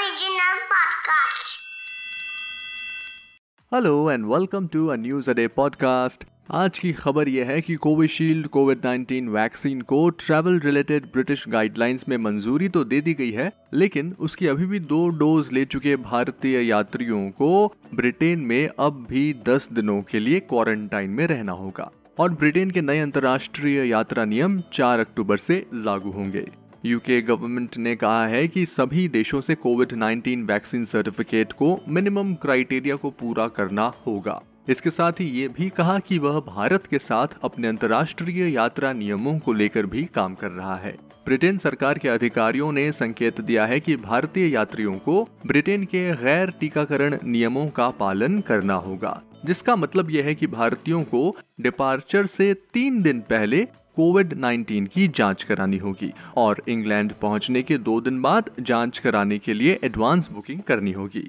Original podcast. Hello and welcome to a news a day podcast आज की खबर यह है कि कोविशील्ड कोविड 19 वैक्सीन को ट्रैवल रिलेटेड ब्रिटिश गाइडलाइंस में मंजूरी तो दे दी गई है, लेकिन उसकी अभी भी दो डोज ले चुके भारतीय यात्रियों को ब्रिटेन में अब भी 10 दिनों के लिए क्वारंटाइन में रहना होगा। और ब्रिटेन के नए अंतर्राष्ट्रीय यात्रा नियम 4 अक्टूबर से लागू होंगे। यूके गवर्नमेंट ने कहा है कि सभी देशों से कोविड 19 वैक्सीन सर्टिफिकेट को मिनिमम क्राइटेरिया को पूरा करना होगा। इसके साथ ही ये भी कहा कि वह भारत के साथ अपने अंतर्राष्ट्रीय यात्रा नियमों को लेकर भी काम कर रहा है। ब्रिटेन सरकार के अधिकारियों ने संकेत दिया है कि भारतीय यात्रियों को ब्रिटेन के गैर टीकाकरण नियमों का पालन करना होगा, जिसका मतलब यह है कि भारतीयों को डिपार्चर से तीन दिन पहले कोविड 19 की जाँच करानी होगी और इंग्लैंड पहुँचने के दो दिन बाद जाँच कराने के लिए एडवांस बुकिंग करनी होगी।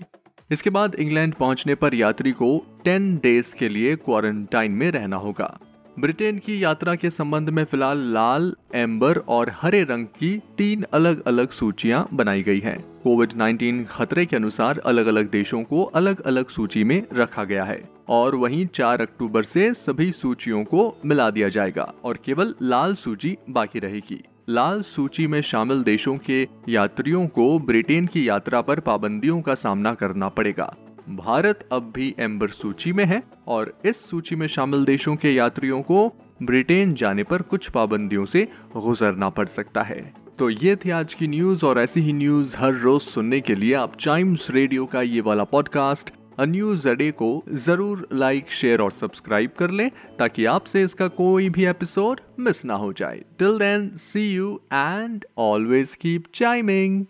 इसके बाद इंग्लैंड पहुँचने पर यात्री को 10 डेज़ के लिए क्वारंटाइन में रहना होगा। ब्रिटेन की यात्रा के संबंध में फ़िलहाल लाल, एम्बर और हरे रंग की तीन अलग अलग सूचियाँ बनाई गई हैं। कोविड 19 खतरे के अनुसार अलग अलग देशों को अलग अलग सूची में रखा गया है और वहीं 4 अक्टूबर से सभी सूचियों को मिला दिया जाएगा और केवल लाल सूची बाकी रहेगी लाल सूची में शामिल देशों के यात्रियों को ब्रिटेन की यात्रा पर पाबंदियों का सामना करना पड़ेगा भारत अब भी एम्बर सूची में है और इस सूची में शामिल देशों के यात्रियों को ब्रिटेन जाने पर कुछ पाबंदियों से गुजरना पड़ सकता है। तो ये थी आज की न्यूज़ और ऐसी ही न्यूज़ हर रोज सुनने के लिए आप चाइम्स रेडियो का ये वाला पॉडकास्ट न्यूज़ अडे को ज़रूर लाइक शेयर और सब्सक्राइब कर लें ताकि आपसे इसका कोई भी एपिसोड मिस ना हो जाए। Till then see you and always keep chiming